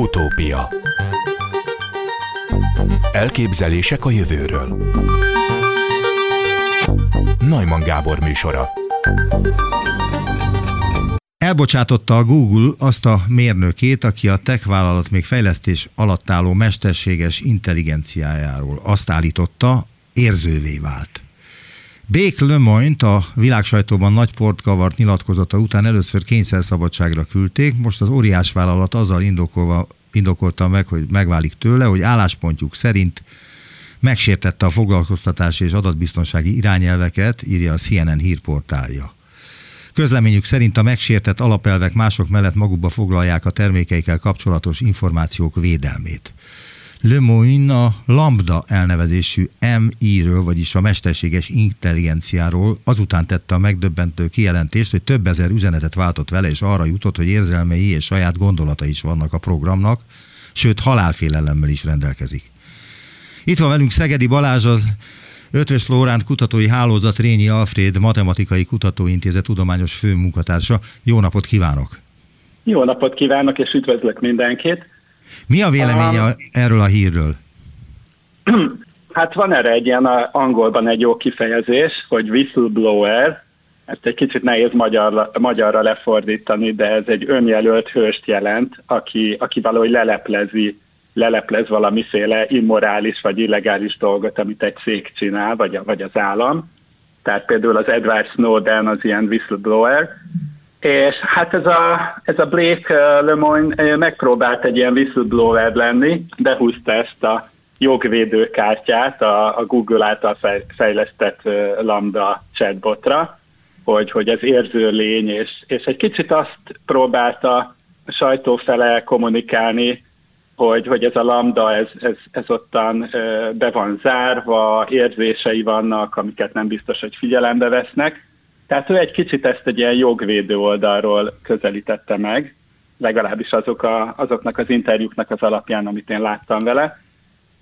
Utópia. Elképzelések a jövőről. Najman Gábor műsora. Elbocsátotta a Google azt a mérnökét, aki a tech vállalat még fejlesztés alatt álló mesterséges intelligenciájáról. Azt állította, érzővé vált. Bék Lemoyne-t a világsajtóban nagy port kavart nyilatkozata után először kényszerszabadságra küldték, most az óriás vállalat azzal indokolva, indokolta meg, hogy megválik tőle, hogy álláspontjuk szerint megsértette a foglalkoztatási és adatbiztonsági irányelveket, írja a CNN hírportálja. Közleményük szerint a megsértett alapelvek mások mellett magukba foglalják a termékeikkel kapcsolatos információk védelmét. Le Moyne a Lambda elnevezésű MI-ről, vagyis a mesterséges intelligenciáról azután tette a megdöbbentő kijelentést, hogy több ezer üzenetet váltott vele, és arra jutott, hogy érzelmei és saját gondolata is vannak a programnak, sőt halálfélelemmel is rendelkezik. Itt van velünk Szegedi Balázs, az Ötvös Lóránt Kutatói Hálózat Rényi Alfred Matematikai Kutatóintézet tudományos főmunkatársa. Jó napot kívánok! Jó napot kívánok, és üdvözlök mindenkit! Mi a véleménye um, erről a hírről? Hát van erre egy ilyen angolban egy jó kifejezés, hogy whistleblower, ezt egy kicsit nehéz magyarra, magyarra lefordítani, de ez egy önjelölt hőst jelent, aki, aki valahogy leleplezi, leleplez valamiféle immorális vagy illegális dolgot, amit egy cég csinál, vagy, vagy az állam. Tehát például az Edward Snowden az ilyen whistleblower, és hát ez a, ez a Blake uh, Lemoyne megpróbált egy ilyen whistleblower lenni, behúzta ezt a jogvédőkártyát a, a Google által fejlesztett uh, Lambda chatbotra, hogy, hogy ez érző lény, és, és egy kicsit azt próbálta a sajtó fele kommunikálni, hogy, hogy ez a lambda, ez, ez, ez ottan uh, be van zárva, érzései vannak, amiket nem biztos, hogy figyelembe vesznek, tehát ő egy kicsit ezt egy ilyen jogvédő oldalról közelítette meg, legalábbis azok a, azoknak az interjúknak az alapján, amit én láttam vele.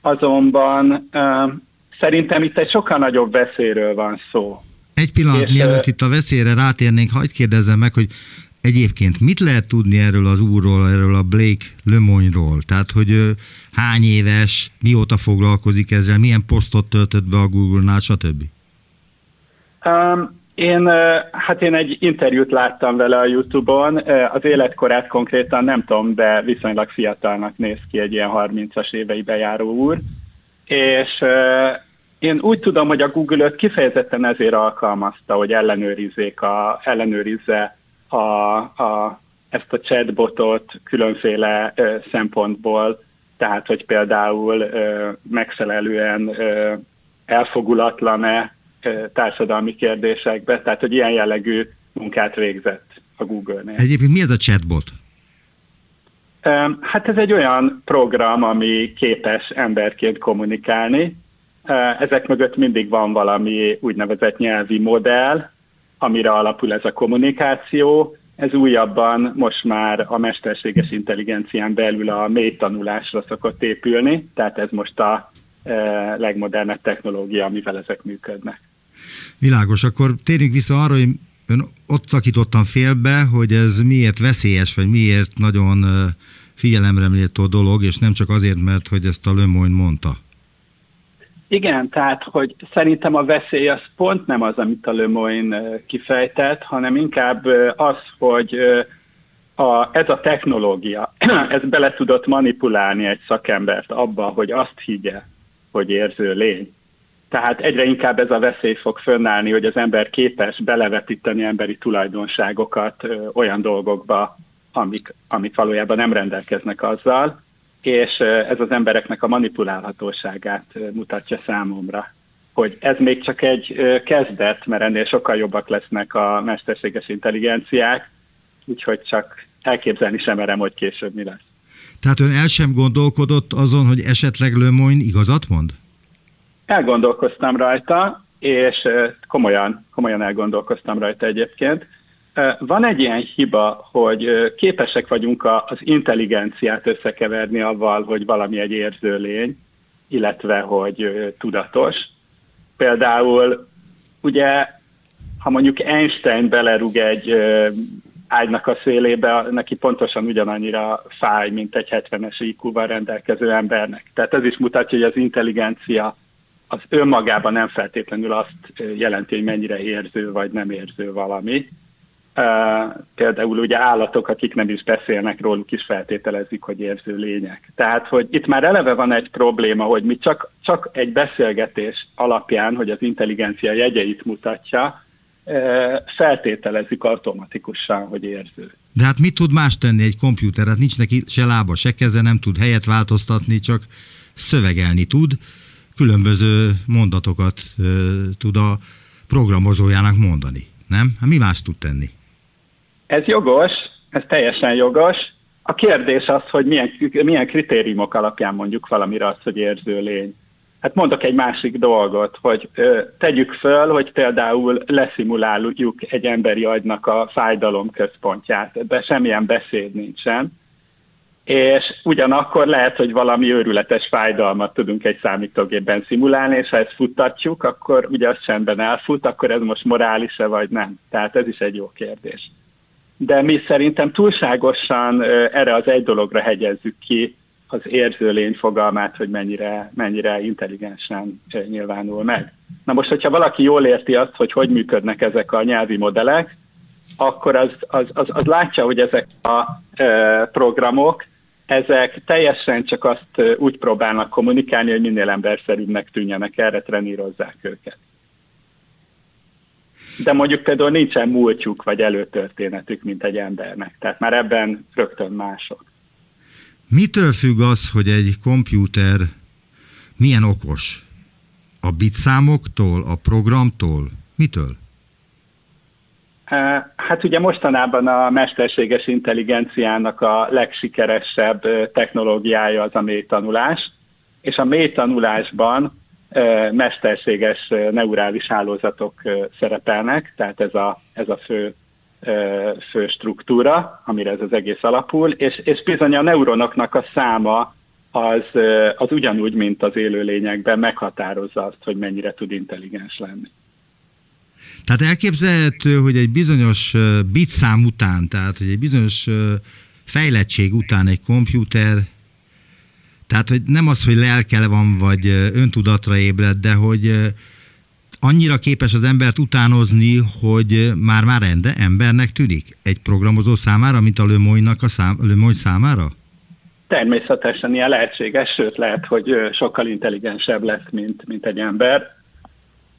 Azonban uh, szerintem itt egy sokkal nagyobb veszélyről van szó. Egy pillanat, És, mielőtt itt a veszélyre rátérnénk, hagyd kérdezzem meg, hogy egyébként mit lehet tudni erről az úrról, erről a Blake Lemoyne-ról? Tehát, hogy hány éves, mióta foglalkozik ezzel, milyen posztot töltött be a Google-nál, stb. Um, én, hát én egy interjút láttam vele a Youtube-on, az életkorát konkrétan nem tudom, de viszonylag fiatalnak néz ki egy ilyen 30-as évei bejáró úr, és én úgy tudom, hogy a Google öt kifejezetten ezért alkalmazta, hogy ellenőrizzék a, ellenőrizze a, a, ezt a chatbotot különféle ö, szempontból, tehát hogy például ö, megfelelően ö, elfogulatlan-e, társadalmi kérdésekbe, tehát hogy ilyen jellegű munkát végzett a Google-nél. Egyébként mi ez a chatbot? Hát ez egy olyan program, ami képes emberként kommunikálni. Ezek mögött mindig van valami úgynevezett nyelvi modell, amire alapul ez a kommunikáció. Ez újabban most már a mesterséges intelligencián belül a mély tanulásra szokott épülni, tehát ez most a legmodernebb technológia, amivel ezek működnek. Világos, akkor térjünk vissza arra, hogy ön ott szakítottam félbe, hogy ez miért veszélyes, vagy miért nagyon figyelemre méltó dolog, és nem csak azért, mert hogy ezt a Lemoyne mondta. Igen, tehát, hogy szerintem a veszély az pont nem az, amit a Lemoyne kifejtett, hanem inkább az, hogy a, ez a technológia, ez bele tudott manipulálni egy szakembert abba, hogy azt higgye, hogy érző lény. Tehát egyre inkább ez a veszély fog fönnállni, hogy az ember képes belevetíteni emberi tulajdonságokat olyan dolgokba, amik, amik valójában nem rendelkeznek azzal, és ez az embereknek a manipulálhatóságát mutatja számomra. Hogy ez még csak egy kezdet, mert ennél sokkal jobbak lesznek a mesterséges intelligenciák, úgyhogy csak elképzelni sem merem, hogy később mi lesz. Tehát ön el sem gondolkodott azon, hogy esetleg Le igazat mond? Elgondolkoztam rajta, és komolyan, komolyan elgondolkoztam rajta egyébként. Van egy ilyen hiba, hogy képesek vagyunk az intelligenciát összekeverni avval, hogy valami egy érző lény, illetve hogy tudatos. Például ugye, ha mondjuk Einstein belerúg egy ágynak a szélébe, neki pontosan ugyanannyira fáj, mint egy 70-es IQ-val rendelkező embernek. Tehát ez is mutatja, hogy az intelligencia az önmagában nem feltétlenül azt jelenti, hogy mennyire érző vagy nem érző valami. Például ugye állatok, akik nem is beszélnek róluk, is feltételezik, hogy érző lények. Tehát, hogy itt már eleve van egy probléma, hogy mi csak, csak egy beszélgetés alapján, hogy az intelligencia jegyeit mutatja, feltételezik automatikusan, hogy érző. De hát mit tud más tenni egy komputer? Hát nincs neki se lába, se keze, nem tud helyet változtatni, csak szövegelni tud, különböző mondatokat tud a programozójának mondani, nem? Hát mi más tud tenni? Ez jogos, ez teljesen jogos. A kérdés az, hogy milyen, milyen kritériumok alapján mondjuk valamire azt, hogy érző lény. Hát mondok egy másik dolgot, hogy ö, tegyük föl, hogy például leszimuláljuk egy emberi agynak a fájdalom központját, ebben semmilyen beszéd nincsen, és ugyanakkor lehet, hogy valami őrületes fájdalmat tudunk egy számítógépben szimulálni, és ha ezt futtatjuk, akkor ugye az semben elfut, akkor ez most morális-e vagy nem. Tehát ez is egy jó kérdés. De mi szerintem túlságosan erre az egy dologra hegyezzük ki az érző lény fogalmát, hogy mennyire, mennyire intelligensen nyilvánul meg. Na most, hogyha valaki jól érti azt, hogy hogy működnek ezek a nyelvi modellek, akkor az, az, az, az látja, hogy ezek a e, programok, ezek teljesen csak azt úgy próbálnak kommunikálni, hogy minél emberszerűbbnek tűnjenek, erre trenírozzák őket. De mondjuk például nincsen múltjuk vagy előtörténetük, mint egy embernek. Tehát már ebben rögtön mások. Mitől függ az, hogy egy kompjúter milyen okos? A bitszámoktól, a programtól? Mitől? Hát ugye mostanában a mesterséges intelligenciának a legsikeresebb technológiája az a mélytanulás, és a mélytanulásban mesterséges neurális hálózatok szerepelnek, tehát ez a, ez a fő fő struktúra, amire ez az egész alapul, és, és bizony a neuronoknak a száma az, az ugyanúgy, mint az élőlényekben meghatározza azt, hogy mennyire tud intelligens lenni. Tehát elképzelhető, hogy egy bizonyos bitszám után, tehát hogy egy bizonyos fejlettség után egy kompjúter, tehát hogy nem az, hogy lelkel van, vagy öntudatra ébred, de hogy annyira képes az embert utánozni, hogy már-már ende embernek tűnik egy programozó számára, mint a Lemoyne-nak a szám, Lemoyne számára? Természetesen ilyen lehetséges, sőt lehet, hogy sokkal intelligensebb lesz, mint, mint egy ember.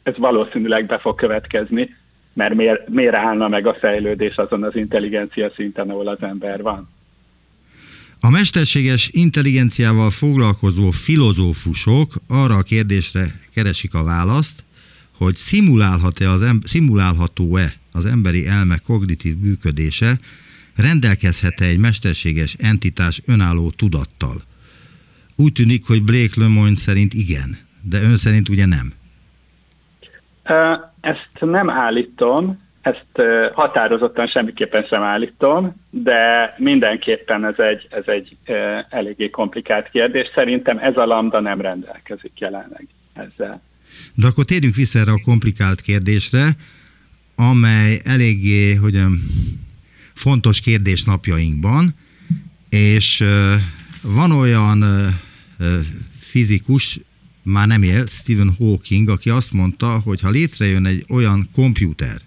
Ez valószínűleg be fog következni, mert miért, miért állna meg a fejlődés azon az intelligencia szinten, ahol az ember van. A mesterséges intelligenciával foglalkozó filozófusok arra a kérdésre keresik a választ, hogy szimulálhat-e az em- szimulálható-e az emberi elme kognitív működése, rendelkezhet-e egy mesterséges entitás önálló tudattal. Úgy tűnik, hogy Blake Lemoyne szerint igen, de ön szerint ugye nem. Ezt nem állítom, ezt határozottan semmiképpen sem állítom, de mindenképpen ez egy, ez egy eléggé komplikált kérdés. Szerintem ez a lambda nem rendelkezik jelenleg ezzel. De akkor térjünk vissza erre a komplikált kérdésre, amely eléggé, hogyan, fontos kérdés napjainkban, és van olyan fizikus, már nem él, Stephen Hawking, aki azt mondta, hogy ha létrejön egy olyan komputer,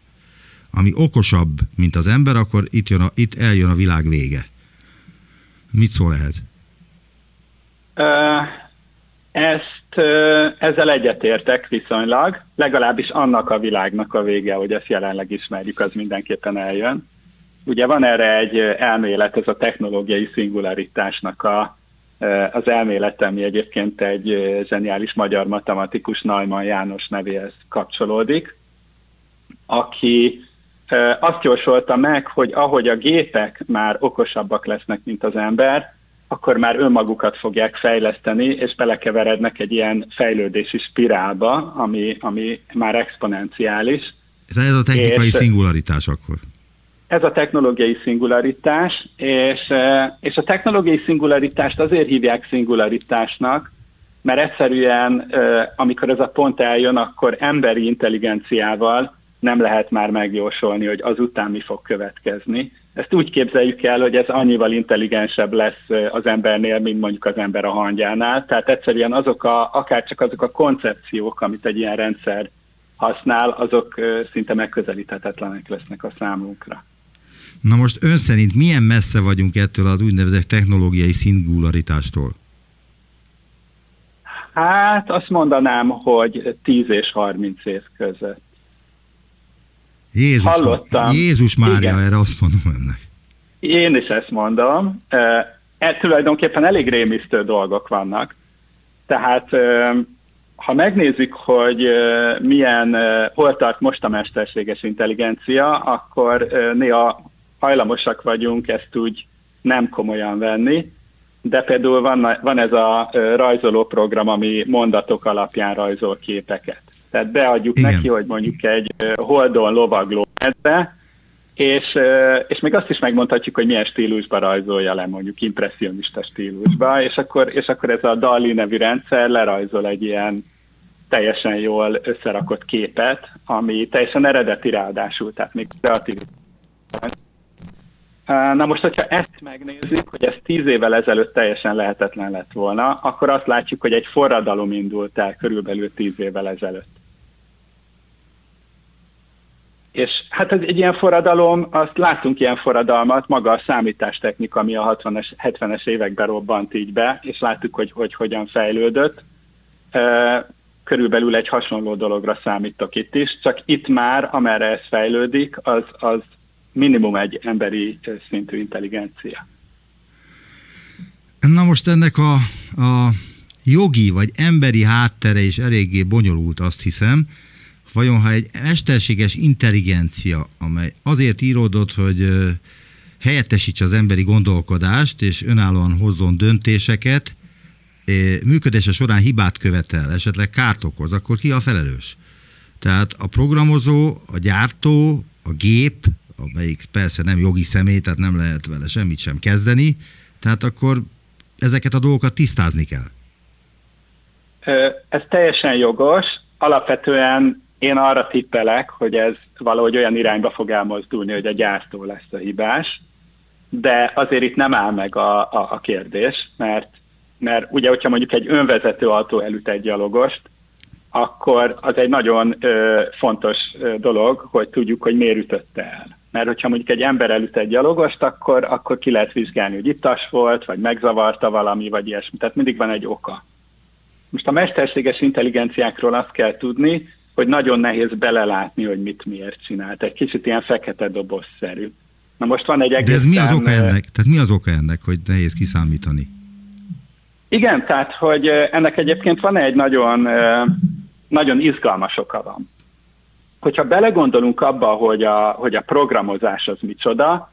ami okosabb, mint az ember, akkor itt, jön a, itt eljön a világ vége. Mit szól ehhez? Ezt, ezzel egyetértek viszonylag, legalábbis annak a világnak a vége, hogy ezt jelenleg ismerjük, az mindenképpen eljön. Ugye van erre egy elmélet, ez a technológiai szingularitásnak a, az elmélet, ami egyébként egy zseniális magyar matematikus Neumann János nevéhez kapcsolódik, aki azt jósolta meg, hogy ahogy a gépek már okosabbak lesznek, mint az ember, akkor már önmagukat fogják fejleszteni, és belekeverednek egy ilyen fejlődési spirálba, ami, ami már exponenciális. Ez, ez a technikai és szingularitás akkor? Ez a technológiai szingularitás, és, e, és a technológiai szingularitást azért hívják szingularitásnak, mert egyszerűen, e, amikor ez a pont eljön, akkor emberi intelligenciával nem lehet már megjósolni, hogy azután mi fog következni ezt úgy képzeljük el, hogy ez annyival intelligensebb lesz az embernél, mint mondjuk az ember a hangjánál. Tehát egyszerűen azok a, akár csak azok a koncepciók, amit egy ilyen rendszer használ, azok szinte megközelíthetetlenek lesznek a számunkra. Na most ön szerint milyen messze vagyunk ettől az úgynevezett technológiai szingularitástól? Hát azt mondanám, hogy 10 és 30 év között. Jézus, Hallottam. Jézus Mária, Igen. erre azt mondom önnek. Én is ezt mondom. E, tulajdonképpen elég rémisztő dolgok vannak. Tehát ha megnézzük, hogy milyen, hol tart most a mesterséges intelligencia, akkor néha hajlamosak vagyunk ezt úgy nem komolyan venni, de például van, van ez a rajzoló program, ami mondatok alapján rajzol képeket. Tehát beadjuk Igen. neki, hogy mondjuk egy holdon lovagló medve, és, és még azt is megmondhatjuk, hogy milyen stílusba rajzolja le, mondjuk impressionista stílusba, és akkor, és akkor ez a DALI nevű rendszer lerajzol egy ilyen teljesen jól összerakott képet, ami teljesen eredeti ráadásul, tehát még kreatív. Na most, hogyha ezt megnézzük, hogy ez tíz évvel ezelőtt teljesen lehetetlen lett volna, akkor azt látjuk, hogy egy forradalom indult el körülbelül tíz évvel ezelőtt. És hát ez egy ilyen forradalom, azt láttunk ilyen forradalmat, maga a számítástechnika, ami a 60-es, 70-es években robbant így be, és láttuk, hogy, hogy hogyan fejlődött. Körülbelül egy hasonló dologra számítok itt is, csak itt már, amerre ez fejlődik, az, az minimum egy emberi szintű intelligencia. Na most ennek a, a jogi vagy emberi háttere is eléggé bonyolult, azt hiszem, Vajon ha egy mesterséges intelligencia, amely azért íródott, hogy helyettesítse az emberi gondolkodást, és önállóan hozzon döntéseket, működése során hibát követel, esetleg kárt okoz, akkor ki a felelős? Tehát a programozó, a gyártó, a gép, amelyik persze nem jogi személy, tehát nem lehet vele semmit sem kezdeni, tehát akkor ezeket a dolgokat tisztázni kell. Ez teljesen jogos. Alapvetően én arra tippelek, hogy ez valahogy olyan irányba fog elmozdulni, hogy a gyártó lesz a hibás, de azért itt nem áll meg a, a, a kérdés, mert, mert ugye, hogyha mondjuk egy önvezető autó elüt egy gyalogost, akkor az egy nagyon ö, fontos ö, dolog, hogy tudjuk, hogy miért ütötte el. Mert hogyha mondjuk egy ember elüt egy gyalogost, akkor, akkor ki lehet vizsgálni, hogy ittas volt, vagy megzavarta valami, vagy ilyesmi. Tehát mindig van egy oka. Most a mesterséges intelligenciákról azt kell tudni, hogy nagyon nehéz belelátni, hogy mit miért csinált. Egy kicsit ilyen fekete dobozszerű. Na most van egy egész... De ez mi az oka ennek? Tehát mi az oka ennek, hogy nehéz kiszámítani? Igen, tehát, hogy ennek egyébként van egy nagyon, nagyon izgalmas oka van. Hogyha belegondolunk abba, hogy a, hogy a programozás az micsoda,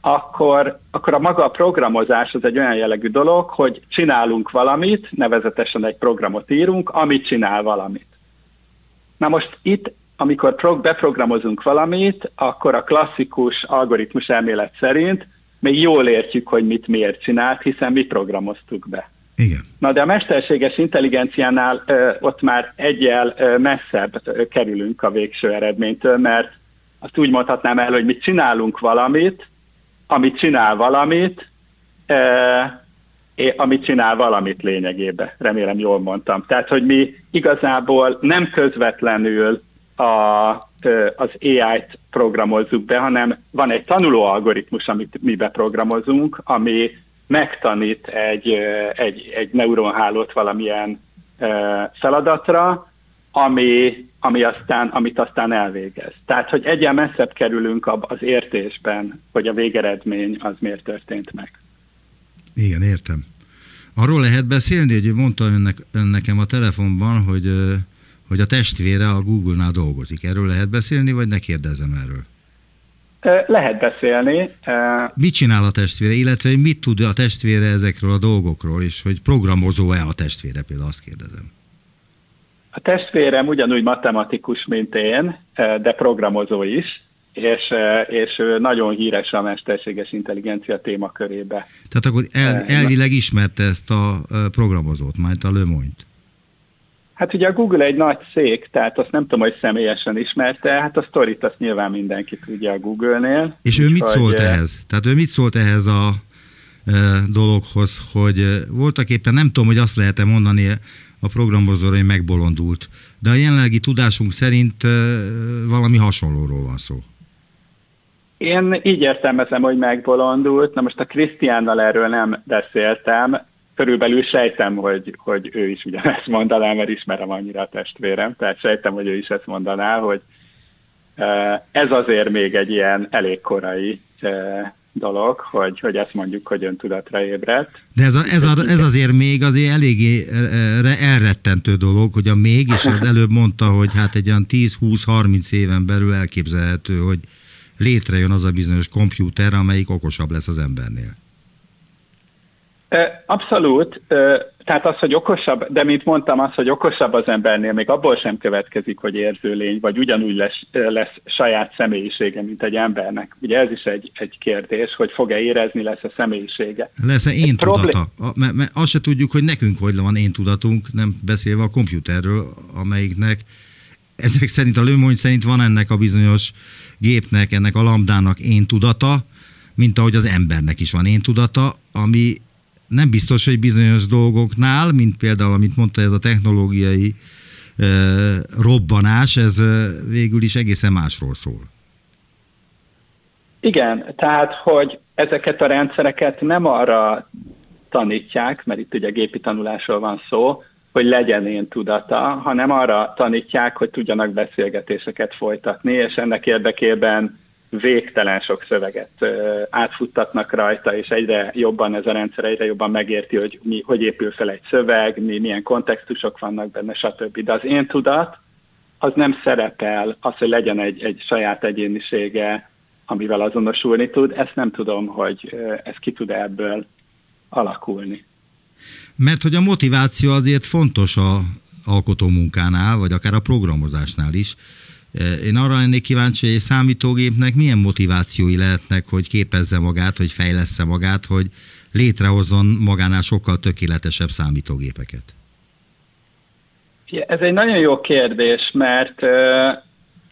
akkor, akkor a maga a programozás az egy olyan jellegű dolog, hogy csinálunk valamit, nevezetesen egy programot írunk, amit csinál valamit. Na most itt, amikor beprogramozunk valamit, akkor a klasszikus algoritmus elmélet szerint még jól értjük, hogy mit miért csinált, hiszen mi programoztuk be. Igen. Na de a mesterséges intelligenciánál ö, ott már egyel ö, messzebb ö, kerülünk a végső eredménytől, mert azt úgy mondhatnám el, hogy mi csinálunk valamit, amit csinál valamit, ö, amit csinál valamit lényegében. Remélem jól mondtam. Tehát, hogy mi igazából nem közvetlenül a, az AI-t programozzuk be, hanem van egy tanuló algoritmus, amit mi beprogramozunk, ami megtanít egy, egy, egy neuronhálót valamilyen feladatra, ami, ami aztán, amit aztán elvégez. Tehát, hogy egyen messzebb kerülünk az értésben, hogy a végeredmény az miért történt meg. Igen, értem. Arról lehet beszélni, hogy mondta önnek, ön nekem a telefonban, hogy, hogy a testvére a Google-nál dolgozik. Erről lehet beszélni, vagy ne kérdezem erről? Lehet beszélni. Mit csinál a testvére, illetve mit tud a testvére ezekről a dolgokról, és hogy programozó-e a testvére, például azt kérdezem. A testvérem ugyanúgy matematikus, mint én, de programozó is és, és nagyon híres a mesterséges intelligencia témakörébe. Tehát akkor el, elvileg ismerte ezt a programozót, majd a Lemoyne-t. Hát ugye a Google egy nagy szék, tehát azt nem tudom, hogy személyesen ismerte, hát a sztorit azt nyilván mindenki tudja a Google-nél. És ő mit szólt ehhez? Tehát ő mit szólt ehhez a dologhoz, hogy voltak éppen nem tudom, hogy azt lehet-e mondani a programozóra, hogy megbolondult, de a jelenlegi tudásunk szerint valami hasonlóról van szó. Én így értelmezem, hogy megbolondult. Na most a Krisztiánnal erről nem beszéltem. Körülbelül sejtem, hogy, hogy ő is ugyanezt mondaná, mert ismerem annyira a testvérem. Tehát sejtem, hogy ő is ezt mondaná, hogy ez azért még egy ilyen elég korai dolog, hogy, hogy ezt mondjuk, hogy öntudatra ébredt. De ez, a, ez, a, ez azért még azért eléggé elrettentő dolog, hogy a még, és az előbb mondta, hogy hát egy olyan 10-20-30 éven belül elképzelhető, hogy létrejön az a bizonyos kompjúter, amelyik okosabb lesz az embernél. Abszolút. Tehát az, hogy okosabb, de mint mondtam, az, hogy okosabb az embernél, még abból sem következik, hogy érző lény, vagy ugyanúgy lesz, lesz saját személyisége, mint egy embernek. Ugye ez is egy, egy kérdés, hogy fog-e érezni, lesz a személyisége. Lesz-e én egy tudata? Problém... Mert, mert azt se tudjuk, hogy nekünk hogy van én tudatunk, nem beszélve a komputerről, amelyiknek ezek szerint, a lőmony szerint van ennek a bizonyos gépnek, ennek a lambdának én tudata, mint ahogy az embernek is van én tudata, ami nem biztos, hogy bizonyos dolgoknál, mint például, amit mondta, ez a technológiai e, robbanás, ez e, végül is egészen másról szól. Igen, tehát, hogy ezeket a rendszereket nem arra tanítják, mert itt ugye gépi tanulásról van szó, hogy legyen én tudata, hanem arra tanítják, hogy tudjanak beszélgetéseket folytatni, és ennek érdekében végtelen sok szöveget átfuttatnak rajta, és egyre jobban ez a rendszer egyre jobban megérti, hogy mi, hogy épül fel egy szöveg, mi, milyen kontextusok vannak benne, stb. De az én tudat, az nem szerepel, az, hogy legyen egy, egy saját egyénisége, amivel azonosulni tud, ezt nem tudom, hogy ez ki tud ebből alakulni. Mert hogy a motiváció azért fontos a alkotó munkánál, vagy akár a programozásnál is, én arra lennék kíváncsi, hogy egy számítógépnek milyen motivációi lehetnek, hogy képezze magát, hogy fejlessze magát, hogy létrehozzon magánál sokkal tökéletesebb számítógépeket? Ez egy nagyon jó kérdés, mert uh,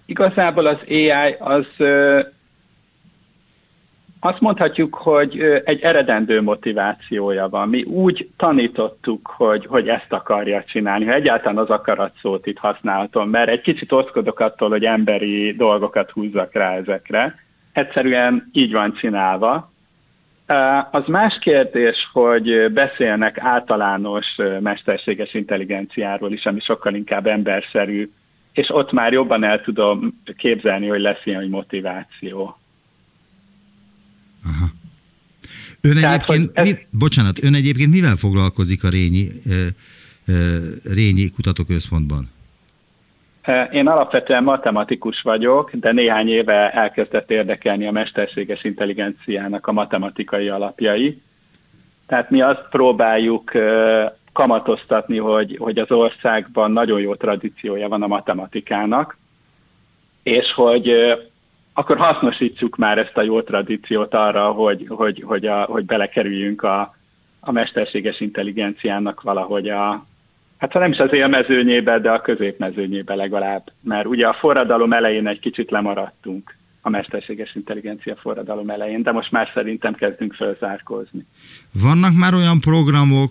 igazából az AI az uh, azt mondhatjuk, hogy egy eredendő motivációja van. Mi úgy tanítottuk, hogy, hogy ezt akarja csinálni, ha egyáltalán az akarat szót itt használhatom, mert egy kicsit oszkodok attól, hogy emberi dolgokat húzzak rá ezekre. Egyszerűen így van csinálva. Az más kérdés, hogy beszélnek általános mesterséges intelligenciáról is, ami sokkal inkább emberszerű, és ott már jobban el tudom képzelni, hogy lesz ilyen motiváció. Aha. Ön Tehát, egyébként, ez... mi, bocsánat, ön egyébként mivel foglalkozik a Rényi, Rényi Kutatóközpontban? Én alapvetően matematikus vagyok, de néhány éve elkezdett érdekelni a mesterséges intelligenciának a matematikai alapjai. Tehát mi azt próbáljuk kamatoztatni, hogy, hogy az országban nagyon jó tradíciója van a matematikának, és hogy akkor hasznosítsuk már ezt a jó tradíciót arra, hogy, hogy, hogy, a, hogy belekerüljünk a, a mesterséges intelligenciának valahogy a, hát ha nem is az élmezőnyébe, de a középmezőnyébe legalább. Mert ugye a forradalom elején egy kicsit lemaradtunk a mesterséges intelligencia forradalom elején, de most már szerintem kezdünk felzárkózni. Vannak már olyan programok,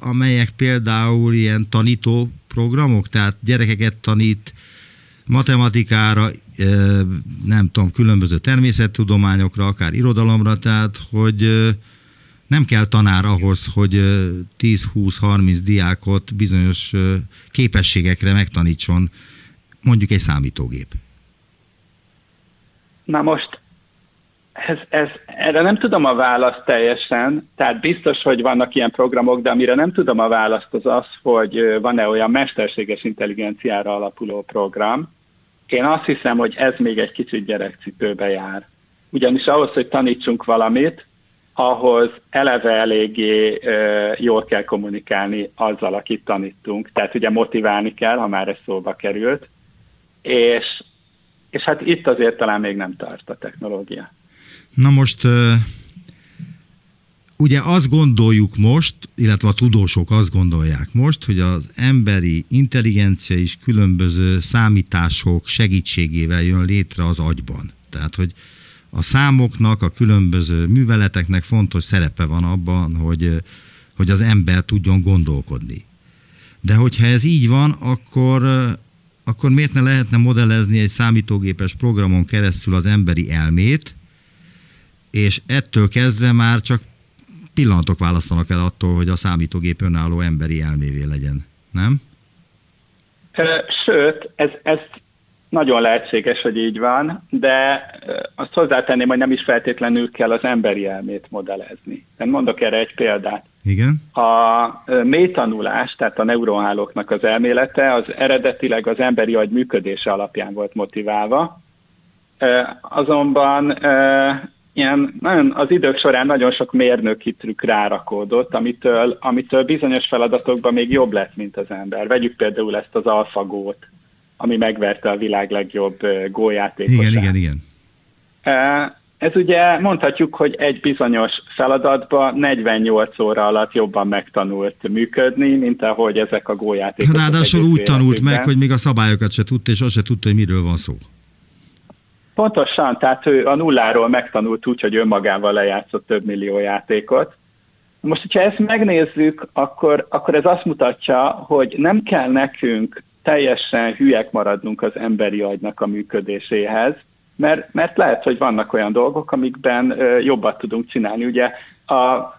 amelyek például ilyen tanító programok, tehát gyerekeket tanít matematikára, nem tudom, különböző természettudományokra, akár irodalomra, tehát hogy nem kell tanár ahhoz, hogy 10-20-30 diákot bizonyos képességekre megtanítson mondjuk egy számítógép. Na most ez, ez, erre nem tudom a választ teljesen, tehát biztos, hogy vannak ilyen programok, de amire nem tudom a választ az az, hogy van-e olyan mesterséges intelligenciára alapuló program, én azt hiszem, hogy ez még egy kicsit gyerekcipőbe jár. Ugyanis ahhoz, hogy tanítsunk valamit, ahhoz eleve eléggé ö, jól kell kommunikálni azzal, akit tanítunk. Tehát ugye motiválni kell, ha már ez szóba került. És, és hát itt azért talán még nem tart a technológia. Na most ugye azt gondoljuk most, illetve a tudósok azt gondolják most, hogy az emberi intelligencia is különböző számítások segítségével jön létre az agyban. Tehát, hogy a számoknak, a különböző műveleteknek fontos szerepe van abban, hogy, hogy az ember tudjon gondolkodni. De hogyha ez így van, akkor, akkor miért ne lehetne modellezni egy számítógépes programon keresztül az emberi elmét, és ettől kezdve már csak pillanatok választanak el attól, hogy a számítógép önálló emberi elmévé legyen, nem? Sőt, ez, ez nagyon lehetséges, hogy így van, de azt hozzátenném, hogy nem is feltétlenül kell az emberi elmét modellezni. De mondok erre egy példát. Igen. A mély tanulás, tehát a neuronhálóknak az elmélete, az eredetileg az emberi agy működése alapján volt motiválva, azonban ilyen, nagyon, az idők során nagyon sok mérnöki trükk rárakódott, amitől, amitől bizonyos feladatokban még jobb lett, mint az ember. Vegyük például ezt az alfagót, ami megverte a világ legjobb gójátékot. Igen, igen, igen. Ez ugye mondhatjuk, hogy egy bizonyos feladatban 48 óra alatt jobban megtanult működni, mint ahogy ezek a gójátékok. Ráadásul úgy tanult meg, hogy még a szabályokat se tudta, és azt se tudta, hogy miről van szó. Pontosan, tehát ő a nulláról megtanult úgy, hogy önmagával lejátszott több millió játékot. Most, hogyha ezt megnézzük, akkor, akkor ez azt mutatja, hogy nem kell nekünk teljesen hülyek maradnunk az emberi agynak a működéséhez, mert, mert lehet, hogy vannak olyan dolgok, amikben jobbat tudunk csinálni. Ugye a,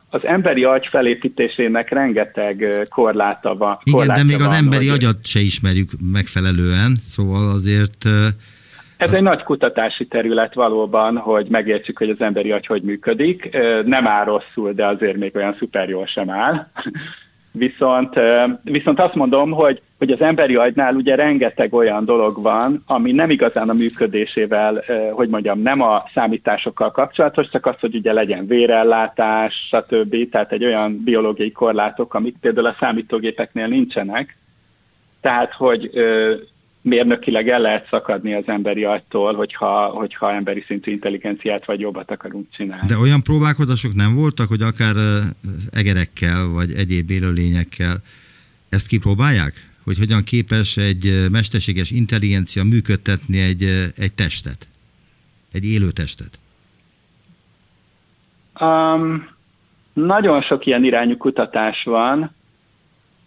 az emberi agy felépítésének rengeteg korláta van. Igen, de még az emberi hogy... agyat se ismerjük megfelelően, szóval azért ez egy nagy kutatási terület valóban, hogy megértsük, hogy az emberi agy hogy működik. Nem áll rosszul, de azért még olyan szuper jól sem áll. Viszont, viszont azt mondom, hogy, hogy az emberi agynál ugye rengeteg olyan dolog van, ami nem igazán a működésével, hogy mondjam, nem a számításokkal kapcsolatos, csak az, hogy ugye legyen vérellátás, stb. Tehát egy olyan biológiai korlátok, amik például a számítógépeknél nincsenek. Tehát, hogy mérnökileg el lehet szakadni az emberi agytól, hogyha, hogyha emberi szintű intelligenciát vagy jobbat akarunk csinálni. De olyan próbálkozások nem voltak, hogy akár egerekkel vagy egyéb élőlényekkel ezt kipróbálják? Hogy hogyan képes egy mesterséges intelligencia működtetni egy, egy testet? Egy élő testet? Um, nagyon sok ilyen irányú kutatás van,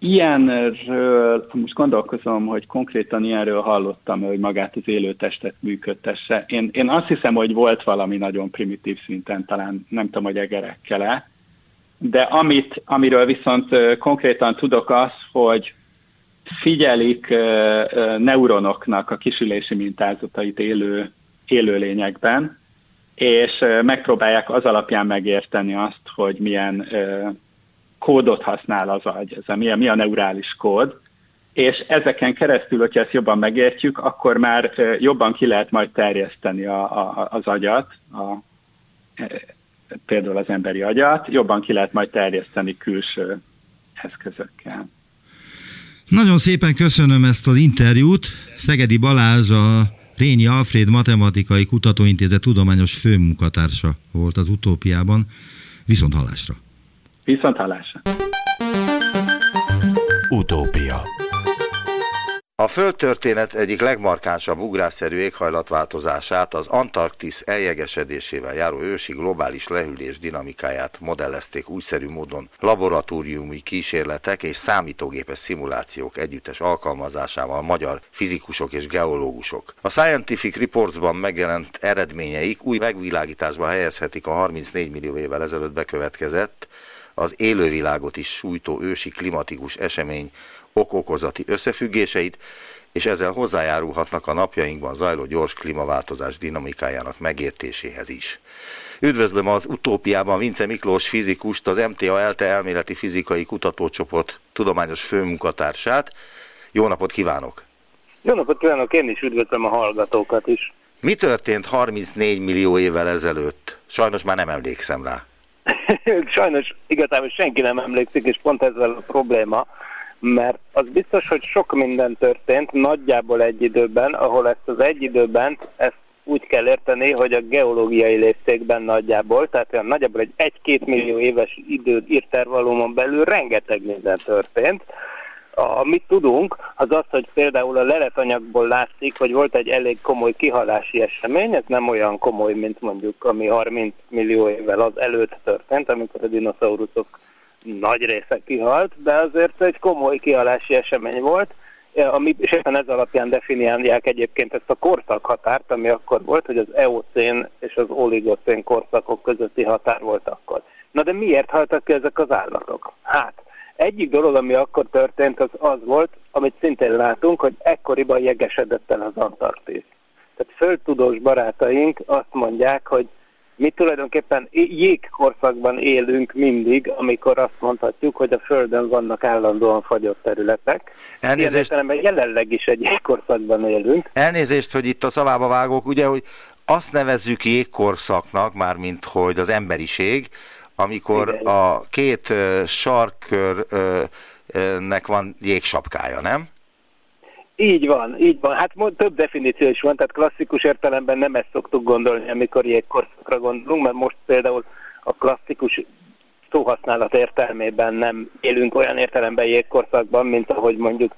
Ilyenről, most gondolkozom, hogy konkrétan ilyenről hallottam, hogy magát az élőtestet működtesse. Én, én azt hiszem, hogy volt valami nagyon primitív szinten, talán nem tudom, hogy egerekkel-e, de amit, amiről viszont konkrétan tudok az, hogy figyelik neuronoknak a kisülési mintázatait élő, élőlényekben, és megpróbálják az alapján megérteni azt, hogy milyen kódot használ az agy, ez a, mi, a, mi a neurális kód, és ezeken keresztül, hogyha ezt jobban megértjük, akkor már jobban ki lehet majd terjeszteni a, a, az agyat, a, például az emberi agyat, jobban ki lehet majd terjeszteni külső eszközökkel. Nagyon szépen köszönöm ezt az interjút. Szegedi Balázs, a Rényi Alfred Matematikai Kutatóintézet tudományos főmunkatársa volt az utópiában. Viszont hallásra! Viszont hallásra! Utópia a földtörténet egyik legmarkánsabb ugrásszerű éghajlatváltozását, az Antarktisz eljegesedésével járó ősi globális lehűlés dinamikáját modellezték újszerű módon laboratóriumi kísérletek és számítógépes szimulációk együttes alkalmazásával magyar fizikusok és geológusok. A Scientific Reportsban megjelent eredményeik új megvilágításba helyezhetik a 34 millió évvel ezelőtt bekövetkezett az élővilágot is sújtó ősi klimatikus esemény okokozati összefüggéseit, és ezzel hozzájárulhatnak a napjainkban zajló gyors klímaváltozás dinamikájának megértéséhez is. Üdvözlöm az utópiában Vince Miklós fizikust, az MTA ELTE elméleti fizikai kutatócsoport tudományos főmunkatársát. Jó napot kívánok! Jó napot kívánok, én is üdvözlöm a hallgatókat is. Mi történt 34 millió évvel ezelőtt? Sajnos már nem emlékszem rá. Sajnos igazából senki nem emlékszik, és pont ezzel a probléma, mert az biztos, hogy sok minden történt nagyjából egy időben, ahol ezt az egy időben, ezt úgy kell érteni, hogy a geológiai léptékben nagyjából, tehát olyan nagyjából egy 1-2 millió éves idő írtervalumon belül rengeteg minden történt. Amit tudunk, az az, hogy például a leletanyagból látszik, hogy volt egy elég komoly kihalási esemény, ez nem olyan komoly, mint mondjuk ami 30 millió évvel az előtt történt, amikor a dinoszauruszok nagy része kihalt, de azért egy komoly kihalási esemény volt, ami, és éppen ez alapján definiálják egyébként ezt a korszakhatárt, ami akkor volt, hogy az eocén és az oligocén korszakok közötti határ volt akkor. Na de miért haltak ki ezek az állatok? Hát, egyik dolog, ami akkor történt, az az volt, amit szintén látunk, hogy ekkoriban jegesedett el az Antarktisz. Tehát földtudós barátaink azt mondják, hogy mi tulajdonképpen jégkorszakban élünk mindig, amikor azt mondhatjuk, hogy a Földön vannak állandóan fagyott területek. Elnézést. Ilyen jelenleg is egy jégkorszakban élünk. Elnézést, hogy itt a szavába vágok, ugye, hogy azt nevezzük jégkorszaknak, mármint hogy az emberiség, amikor Igen. a két sarkkörnek van jégsapkája, nem? Így van, így van. Hát több definíció is van, tehát klasszikus értelemben nem ezt szoktuk gondolni, amikor jégkorszakra gondolunk, mert most például a klasszikus szóhasználat értelmében nem élünk olyan értelemben jégkorszakban, mint ahogy mondjuk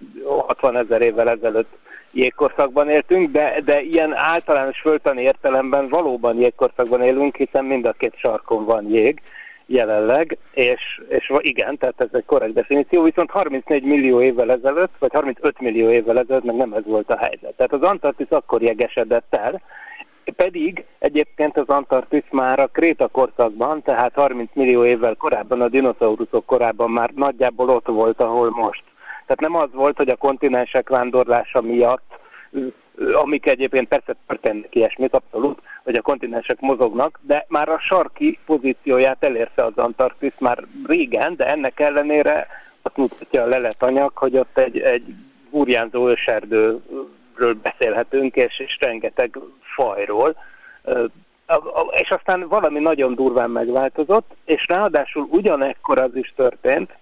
60 ezer évvel ezelőtt jégkorszakban éltünk, de, de ilyen általános föltani értelemben valóban jégkorszakban élünk, hiszen mind a két sarkon van jég, jelenleg, és, és igen, tehát ez egy korrekt definíció, viszont 34 millió évvel ezelőtt, vagy 35 millió évvel ezelőtt meg nem ez volt a helyzet. Tehát az Antarktisz akkor jegesedett el, pedig egyébként az Antarktisz már a Kréta korszakban, tehát 30 millió évvel korábban, a dinoszauruszok korában már nagyjából ott volt, ahol most. Tehát nem az volt, hogy a kontinensek vándorlása miatt amik egyébként persze történnek ilyesmit, abszolút, hogy a kontinensek mozognak, de már a sarki pozícióját elérte az Antarktisz már régen, de ennek ellenére azt mutatja a leletanyag, hogy ott egy, egy burjánzó őserdőről beszélhetünk, és, és rengeteg fajról, és aztán valami nagyon durván megváltozott, és ráadásul ugyanekkor az is történt,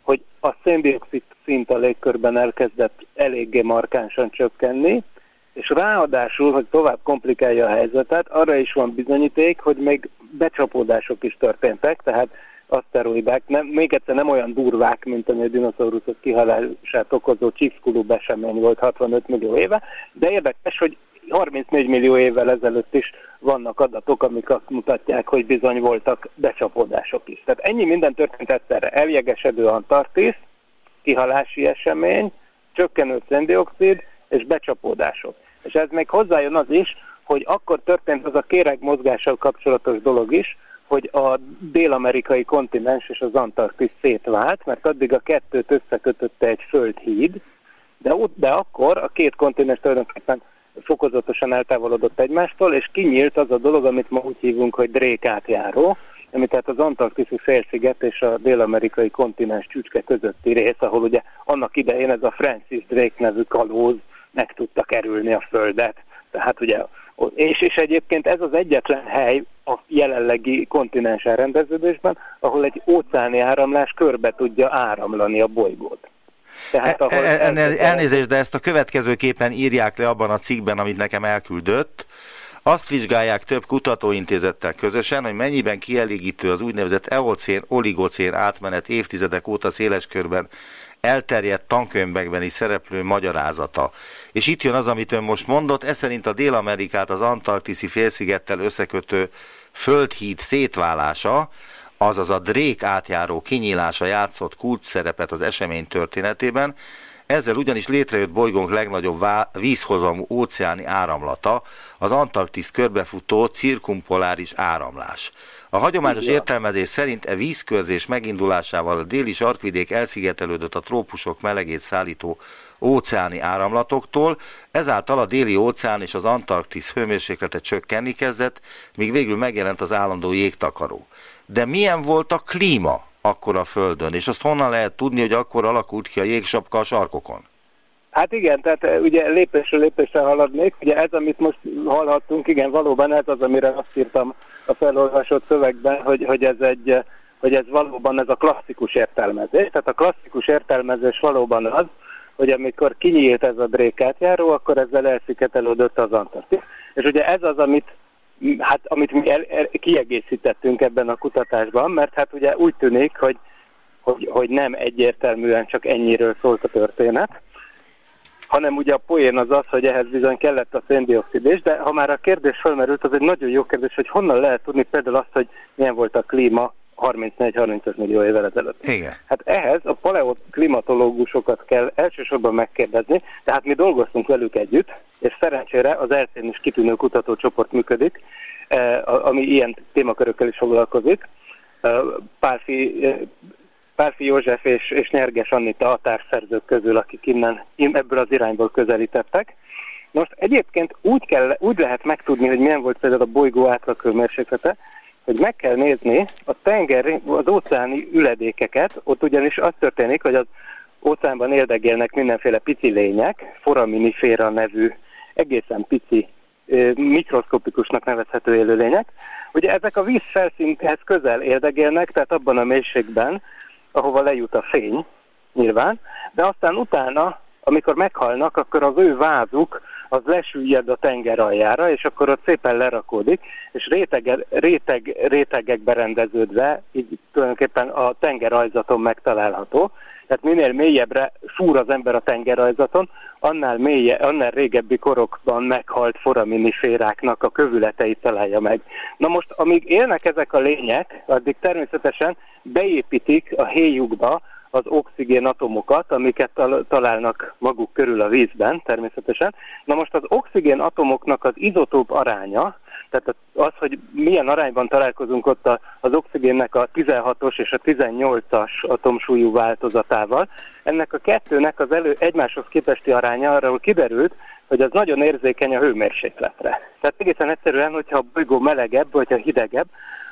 hogy a széndiokszid szint a légkörben elkezdett eléggé markánsan csökkenni, és ráadásul, hogy tovább komplikálja a helyzetet, arra is van bizonyíték, hogy még becsapódások is történtek, tehát aszteroidák, nem, még egyszer nem olyan durvák, mint ami a dinoszauruszok kihalását okozó Chicxulub esemény volt 65 millió éve, de érdekes, hogy 34 millió évvel ezelőtt is vannak adatok, amik azt mutatják, hogy bizony voltak becsapódások is. Tehát ennyi minden történt egyszerre. Eljegesedő Antarktisz, kihalási esemény, csökkenő széndiokszid és becsapódások. És ez még hozzájön az is, hogy akkor történt az a kéreg mozgással kapcsolatos dolog is, hogy a dél-amerikai kontinens és az Antarktisz szétvált, mert addig a kettőt összekötötte egy földhíd, de, de akkor a két kontinens tulajdonképpen fokozatosan eltávolodott egymástól, és kinyílt az a dolog, amit ma úgy hívunk, hogy Drake átjáró, ami tehát az Antarktiszi félsziget és a dél-amerikai kontinens csücske közötti rész, ahol ugye annak idején ez a Francis Drake nevű kalóz meg tudta kerülni a Földet. Tehát ugye, és, és egyébként ez az egyetlen hely a jelenlegi kontinens elrendeződésben, ahol egy óceáni áramlás körbe tudja áramlani a bolygót. Tehát, e, ahol e, e, elnézést, de ezt a következőképpen írják le abban a cikkben, amit nekem elküldött. Azt vizsgálják több kutatóintézettel közösen, hogy mennyiben kielégítő az úgynevezett eocén, oligocén átmenet évtizedek óta széles körben elterjedt tankönyvekben is szereplő magyarázata. És itt jön az, amit ön most mondott, ez szerint a Dél-Amerikát az Antarktiszi félszigettel összekötő földhíd szétválása, azaz a Drake átjáró kinyílása játszott kult szerepet az esemény történetében, ezzel ugyanis létrejött bolygónk legnagyobb vízhozamú óceáni áramlata, az Antarktisz körbefutó cirkumpoláris áramlás. A hagyományos értelmezés szerint e vízkörzés megindulásával a déli sarkvidék elszigetelődött a trópusok melegét szállító óceáni áramlatoktól, ezáltal a déli óceán és az Antarktisz hőmérséklete csökkenni kezdett, míg végül megjelent az állandó jégtakaró. De milyen volt a klíma akkor a Földön, és azt honnan lehet tudni, hogy akkor alakult ki a jégsapka a sarkokon? Hát igen, tehát eh, ugye lépésről lépésre haladnék. Ugye ez, amit most hallhattunk, igen, valóban ez az, amire azt írtam a felolvasott szövegben, hogy, hogy ez egy eh, hogy ez valóban ez a klasszikus értelmezés. Tehát a klasszikus értelmezés valóban az, hogy amikor kinyílt ez a drékátjáró, akkor ezzel elszigetelődött az Antarktisz. És ugye ez az, amit hát amit mi el, el, kiegészítettünk ebben a kutatásban, mert hát ugye úgy tűnik, hogy, hogy, hogy nem egyértelműen csak ennyiről szólt a történet, hanem ugye a poén az az, hogy ehhez bizony kellett a széndiokszid is, de ha már a kérdés felmerült, az egy nagyon jó kérdés, hogy honnan lehet tudni például azt, hogy milyen volt a klíma 34-35 millió évvel ezelőtt. Igen. Hát ehhez a paleoklimatológusokat kell elsősorban megkérdezni, tehát mi dolgoztunk velük együtt, és szerencsére az elszén is kitűnő kutatócsoport működik, eh, ami ilyen témakörökkel is foglalkozik. Eh, Pálfi, Pálfi József és, és Nyerges Annita a társszerzők közül, akik innen ebből az irányból közelítettek. Most egyébként úgy, kell, úgy lehet megtudni, hogy milyen volt például a bolygó átlaghőmérséklete, hogy meg kell nézni a tenger, az óceáni üledékeket, ott ugyanis az történik, hogy az óceánban éldegélnek mindenféle pici lények, foraminiféra nevű, egészen pici, mikroszkopikusnak nevezhető élőlények. Ugye ezek a víz felszínhez közel éldegélnek, tehát abban a mélységben, ahova lejut a fény, nyilván, de aztán utána, amikor meghalnak, akkor az ő vázuk az lesüllyed a tenger aljára, és akkor ott szépen lerakódik, és réteg, réteg, rétegekbe rendeződve, így tulajdonképpen a tengerajzaton megtalálható. Tehát minél mélyebbre fúr az ember a tengerajzaton, annál, mélye, annál régebbi korokban meghalt foraminiféráknak a kövületeit találja meg. Na most, amíg élnek ezek a lények, addig természetesen beépítik a héjukba az oxigén atomokat, amiket találnak maguk körül a vízben természetesen. Na most az oxigén atomoknak az izotóp aránya, tehát az, hogy milyen arányban találkozunk ott az oxigénnek a 16-os és a 18-as atomsúlyú változatával, ennek a kettőnek az elő egymáshoz képesti aránya arról kiderült, hogy az nagyon érzékeny a hőmérsékletre. Tehát egészen egyszerűen, hogyha a bolygó melegebb, vagy ha hidegebb,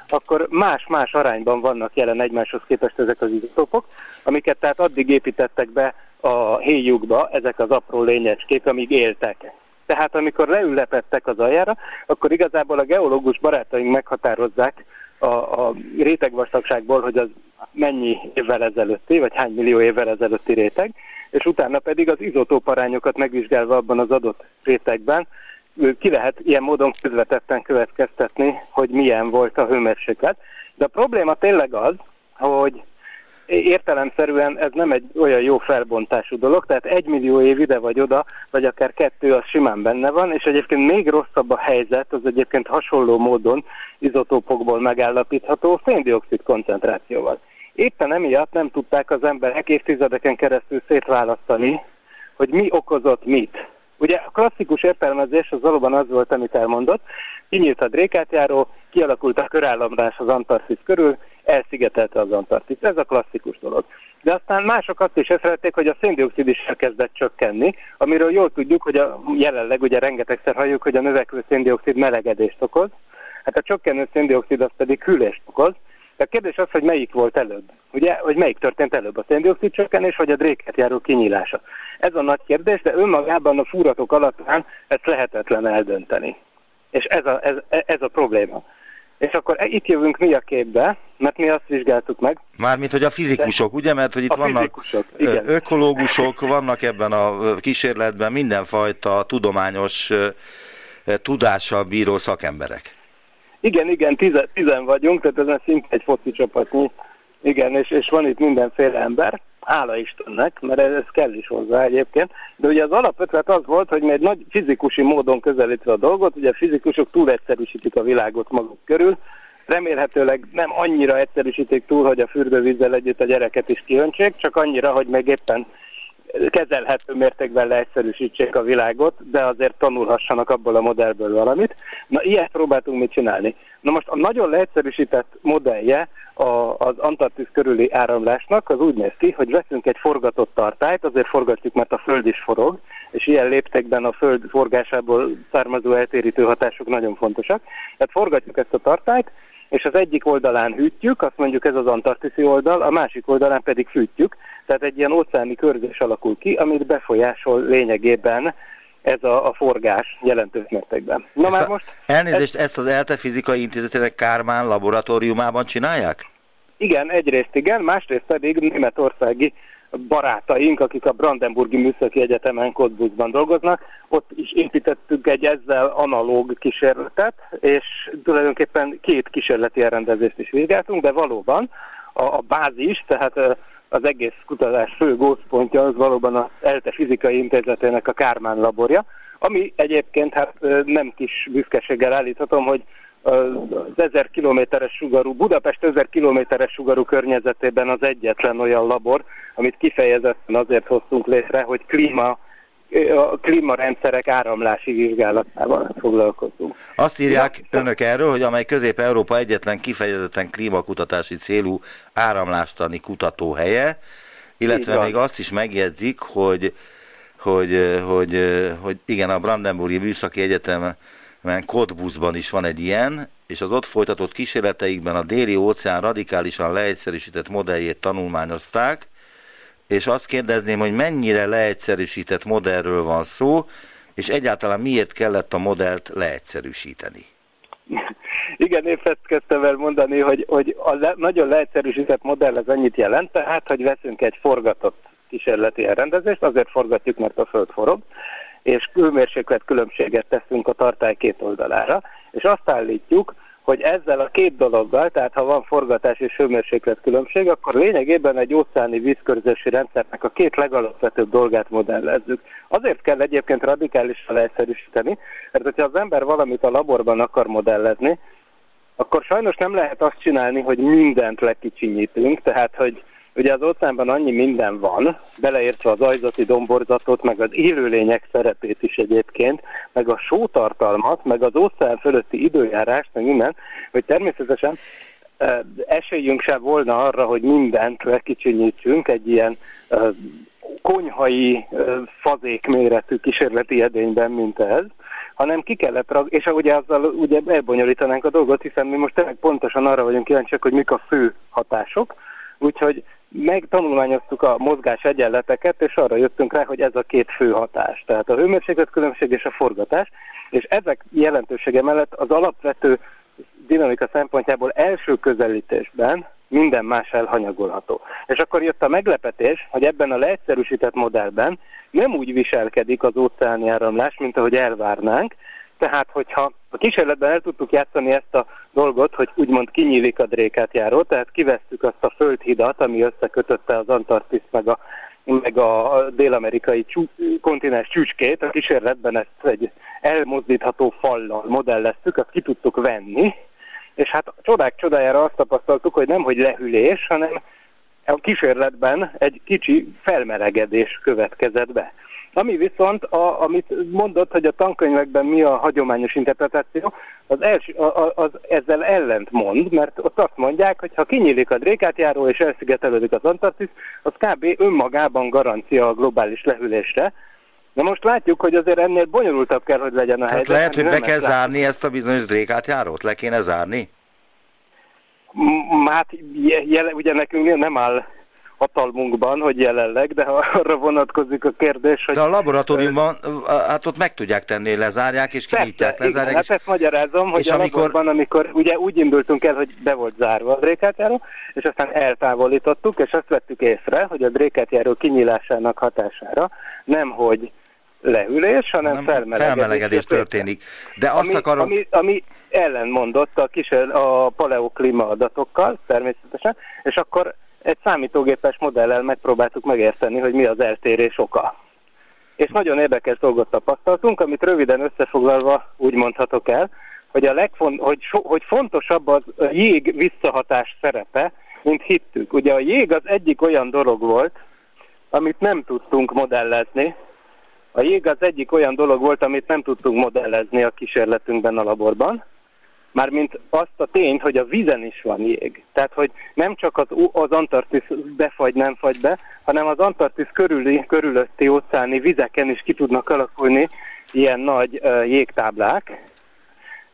akkor más-más arányban vannak jelen egymáshoz képest ezek az izotópok, amiket tehát addig építettek be a héjukba ezek az apró lényecskék, amíg éltek. Tehát amikor leüllepettek az aljára, akkor igazából a geológus barátaink meghatározzák a, a rétegvastagságból, hogy az mennyi évvel ezelőtti, vagy hány millió évvel ezelőtti réteg, és utána pedig az izotóparányokat megvizsgálva abban az adott rétegben ki lehet ilyen módon közvetetten következtetni, hogy milyen volt a hőmérséklet. De a probléma tényleg az, hogy értelemszerűen ez nem egy olyan jó felbontású dolog, tehát egy millió év ide vagy oda, vagy akár kettő, az simán benne van, és egyébként még rosszabb a helyzet, az egyébként hasonló módon izotópokból megállapítható széndiokszid koncentrációval. Éppen emiatt nem tudták az emberek évtizedeken keresztül szétválasztani, hogy mi okozott mit. Ugye a klasszikus értelmezés az valóban az volt, amit elmondott, kinyílt a drékátjáró, kialakult a körállamrás az Antarktisz körül, elszigetelte az Antarktisz. Ez a klasszikus dolog. De aztán mások azt is észrevették, hogy a széndiokszid is elkezdett csökkenni, amiről jól tudjuk, hogy a, jelenleg ugye rengetegszer halljuk, hogy a növekvő széndiokszid melegedést okoz, hát a csökkenő széndiokszid az pedig hűlést okoz, a kérdés az, hogy melyik volt előbb. Ugye, hogy melyik történt előbb, a széndiokszid csökkenés, vagy a dréket járó kinyílása. Ez a nagy kérdés, de önmagában a fúratok alatt ezt lehetetlen eldönteni. És ez a, ez, ez a probléma. És akkor e, itt jövünk mi a képbe, mert mi azt vizsgáltuk meg. Mármint, hogy a fizikusok, ugye? Mert hogy itt vannak igen. ökológusok, vannak ebben a kísérletben mindenfajta tudományos tudással bíró szakemberek. Igen, igen, tizen, tizen vagyunk, tehát ez szinte egy foci csapatnyi. Igen, és, és van itt mindenféle ember, hála Istennek, mert ez, ez kell is hozzá egyébként. De ugye az alapötlet az volt, hogy mi egy nagy fizikusi módon közelítve a dolgot, ugye a fizikusok túl egyszerűsítik a világot maguk körül, remélhetőleg nem annyira egyszerűsítik túl, hogy a fürdővízzel együtt a gyereket is kiöntsék, csak annyira, hogy meg éppen kezelhető mértékben leegyszerűsítsék a világot, de azért tanulhassanak abból a modellből valamit. Na, ilyet próbáltunk mit csinálni. Na most a nagyon leegyszerűsített modellje a, az Antarktisz körüli áramlásnak az úgy néz ki, hogy veszünk egy forgatott tartályt, azért forgatjuk, mert a Föld is forog, és ilyen léptekben a Föld forgásából származó eltérítő hatások nagyon fontosak. Tehát forgatjuk ezt a tartályt, és az egyik oldalán hűtjük, azt mondjuk ez az antarktiszi oldal, a másik oldalán pedig fűtjük, tehát egy ilyen óceáni körzés alakul ki, amit befolyásol lényegében ez a, a forgás jelentős mértékben. Na ezt már a, most... Elnézést, ezt, ezt az ELTE Fizikai Intézetének Kármán laboratóriumában csinálják? Igen, egyrészt igen, másrészt pedig németországi barátaink, akik a Brandenburgi Műszaki Egyetemen Cottbusban dolgoznak, ott is építettük egy ezzel analóg kísérletet, és tulajdonképpen két kísérleti elrendezést is vizsgáltunk, de valóban a, a bázis, tehát az egész kutatás fő gózpontja az valóban az ELTE fizikai intézetének a Kármán laborja, ami egyébként hát nem kis büszkeséggel állíthatom, hogy az ezer kilométeres sugarú, Budapest ezer kilométeres sugarú környezetében az egyetlen olyan labor, amit kifejezetten azért hoztunk létre, hogy klíma a klímarendszerek áramlási vizsgálatával foglalkozunk. Azt írják ja. önök erről, hogy amely Közép-Európa egyetlen kifejezetten klímakutatási célú áramlástani kutatóhelye, illetve még azt is megjegyzik, hogy, hogy, hogy, hogy igen, a Brandenburgi Műszaki Egyetemen Cottbusban is van egy ilyen, és az ott folytatott kísérleteikben a déli óceán radikálisan leegyszerűsített modelljét tanulmányozták, és azt kérdezném, hogy mennyire leegyszerűsített modellről van szó, és egyáltalán miért kellett a modellt leegyszerűsíteni? Igen, én ezt kezdtem el mondani, hogy, hogy a le, nagyon leegyszerűsített modell az annyit jelent, tehát, hogy veszünk egy forgatott kísérleti elrendezést, azért forgatjuk, mert a Föld forog, és külmérséklet különbséget teszünk a tartály két oldalára, és azt állítjuk, hogy ezzel a két dologgal, tehát ha van forgatás és hőmérséklet különbség, akkor lényegében egy óceáni vízkörzési rendszernek a két legalapvetőbb dolgát modellezzük. Azért kell egyébként radikálisan leegyszerűsíteni, mert hogyha az ember valamit a laborban akar modellezni, akkor sajnos nem lehet azt csinálni, hogy mindent lekicsinyítünk, tehát hogy Ugye az óceánban annyi minden van, beleértve az ajzati domborzatot, meg az élőlények szerepét is egyébként, meg a sótartalmat, meg az óceán fölötti időjárást, meg minden, hogy természetesen esélyünk sem volna arra, hogy mindent lekicsinyítsünk egy ilyen konyhai fazék méretű kísérleti edényben, mint ez, hanem ki kellett rag, és ugye azzal ugye elbonyolítanánk a dolgot, hiszen mi most tényleg pontosan arra vagyunk kíváncsiak, hogy mik a fő hatások, úgyhogy megtanulmányoztuk a mozgás egyenleteket, és arra jöttünk rá, hogy ez a két fő hatás. Tehát a hőmérséklet különbség és a forgatás, és ezek jelentősége mellett az alapvető dinamika szempontjából első közelítésben minden más elhanyagolható. És akkor jött a meglepetés, hogy ebben a leegyszerűsített modellben nem úgy viselkedik az óceáni áramlás, mint ahogy elvárnánk, tehát, hogyha a kísérletben el tudtuk játszani ezt a dolgot, hogy úgymond kinyílik a drékátjáró, tehát kivesztük azt a földhidat, ami összekötötte az Antarktisz meg a, meg a dél-amerikai csú, kontinens csücskét, a kísérletben ezt egy elmozdítható fallal modelleztük, azt ki tudtuk venni, és hát csodák csodájára azt tapasztaltuk, hogy nem hogy lehűlés, hanem a kísérletben egy kicsi felmelegedés következett be. Ami viszont, a, amit mondott, hogy a tankönyvekben mi a hagyományos interpretáció, az, els, az, az ezzel ellent mond, mert ott azt mondják, hogy ha kinyílik a drékátjáró és elszigetelődik az Antarktisz, az kb. önmagában garancia a globális lehűlésre, Na most látjuk, hogy azért ennél bonyolultabb kell, hogy legyen a Tehát helyzet. lehet, hogy be kell zárni ezt a bizonyos drékátjárót? Le kéne zárni? Hát ugye nekünk nem áll hatalmunkban, hogy jelenleg, de arra vonatkozik a kérdés, hogy... De a laboratóriumban, hát ott meg tudják tenni, lezárják és kinyitják, lezárják. Igen, hát ezt magyarázom, hogy és a amikor... laborban, amikor ugye úgy indultunk el, hogy be volt zárva a drékátjáró, és aztán eltávolítottuk, és azt vettük észre, hogy a drékátjáró kinyílásának hatására nem, hogy lehűlés, hanem nem, felmelegedés, felmelegedés történik. De azt ami, akarom... Ami, ami ellenmondott a, kis, a paleoklíma adatokkal, természetesen, és akkor egy számítógépes modellel megpróbáltuk megérteni, hogy mi az eltérés oka. És nagyon érdekes dolgot tapasztaltunk, amit röviden összefoglalva úgy mondhatok el, hogy, a legfont, hogy, so, hogy fontosabb az a jég visszahatás szerepe, mint hittük. Ugye a jég az egyik olyan dolog volt, amit nem tudtunk modellezni. A jég az egyik olyan dolog volt, amit nem tudtunk modellezni a kísérletünkben a laborban, mármint azt a tényt, hogy a vízen is van jég. Tehát, hogy nem csak az, az Antarktisz befagy, nem fagy be, hanem az Antarktisz körüli, körülötti óceáni vizeken is ki tudnak alakulni ilyen nagy uh, jégtáblák,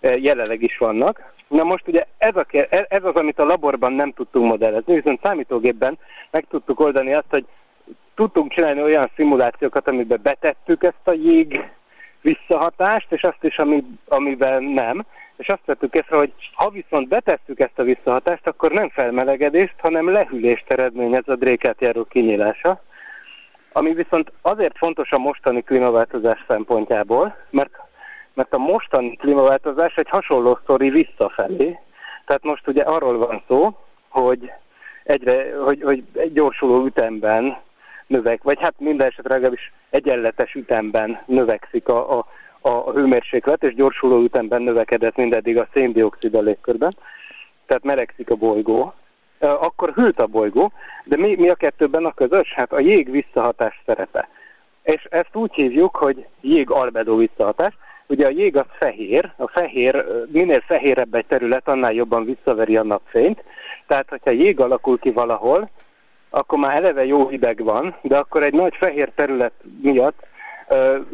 uh, jelenleg is vannak. Na most ugye ez, a, ez az, amit a laborban nem tudtunk modellezni, viszont számítógépben meg tudtuk oldani azt, hogy tudtunk csinálni olyan szimulációkat, amiben betettük ezt a jég visszahatást, és azt is, ami, amiben nem, és azt vettük észre, hogy ha viszont betesszük ezt a visszahatást, akkor nem felmelegedést, hanem lehűlést eredményez a drékát járó kinyílása, ami viszont azért fontos a mostani klímaváltozás szempontjából, mert, mert a mostani klímaváltozás egy hasonló sztori visszafelé. Tehát most ugye arról van szó, hogy egyre, hogy, hogy egy gyorsuló ütemben növek, vagy hát minden esetre legalábbis egyenletes ütemben növekszik a, a, a hőmérséklet, és gyorsuló ütemben növekedett mindeddig a széndiokszid a légkörben, tehát melegszik a bolygó, akkor hűlt a bolygó, de mi, mi a kettőben a közös? Hát a jég visszahatás szerepe. És ezt úgy hívjuk, hogy jég albedó visszahatás. Ugye a jég az fehér, a fehér, minél fehérebb egy terület, annál jobban visszaveri a napfényt. Tehát, hogyha jég alakul ki valahol, akkor már eleve jó hideg van, de akkor egy nagy fehér terület miatt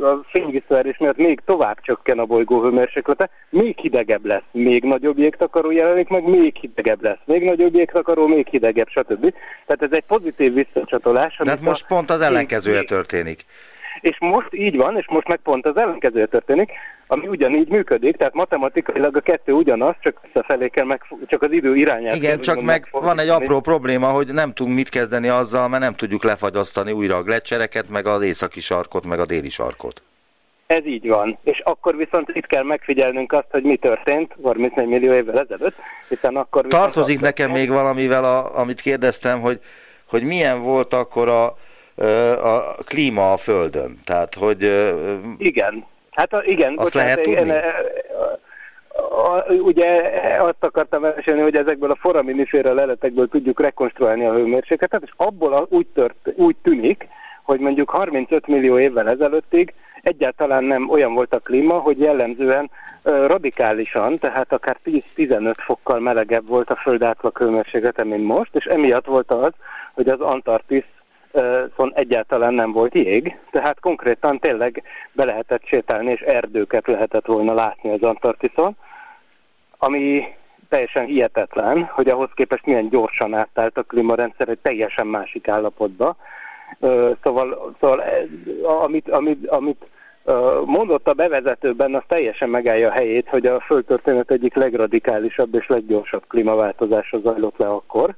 a fényvisszaerés miatt még tovább csökken a bolygó hőmérséklete, még hidegebb lesz, még nagyobb jégtakaró jelenik meg, még hidegebb lesz, még nagyobb jégtakaró, még hidegebb, stb. Tehát ez egy pozitív visszacsatolás. De hát most pont az ellenkezője történik. És most így van, és most meg pont az ellenkezője történik, ami ugyanígy működik, tehát matematikailag a kettő ugyanaz, csak visszafelé kell meg, csak az idő irányát. Igen, csak meg van egy apró probléma, hogy nem tudunk mit kezdeni azzal, mert nem tudjuk lefagyasztani újra a gletszereket, meg az északi sarkot, meg a déli sarkot. Ez így van. És akkor viszont itt kell megfigyelnünk azt, hogy mi történt 34 millió évvel ezelőtt, hiszen akkor... Tartozik nekem még valamivel, a, amit kérdeztem, hogy, hogy milyen volt akkor a, a klíma a Földön. Tehát, hogy... Igen. Hát a, igen. Azt lehet tudni? Én, a, ugye azt akartam mesélni, hogy ezekből a foraminiféra leletekből tudjuk rekonstruálni a hőmérsékletet, és abból úgy, tört, úgy tűnik, hogy mondjuk 35 millió évvel ezelőttig egyáltalán nem olyan volt a klíma, hogy jellemzően radikálisan, tehát akár 10-15 fokkal melegebb volt a föld átlag hőmérséklete, mint most, és emiatt volt az, hogy az Antarktisz szóval egyáltalán nem volt jég, tehát konkrétan tényleg be lehetett sétálni, és erdőket lehetett volna látni az Antarktiszon, ami teljesen hihetetlen, hogy ahhoz képest milyen gyorsan átállt a klímarendszer egy teljesen másik állapotba. Szóval, szóval amit, amit, amit mondott a bevezetőben, az teljesen megállja a helyét, hogy a földtörténet egyik legradikálisabb és leggyorsabb klímaváltozása zajlott le akkor.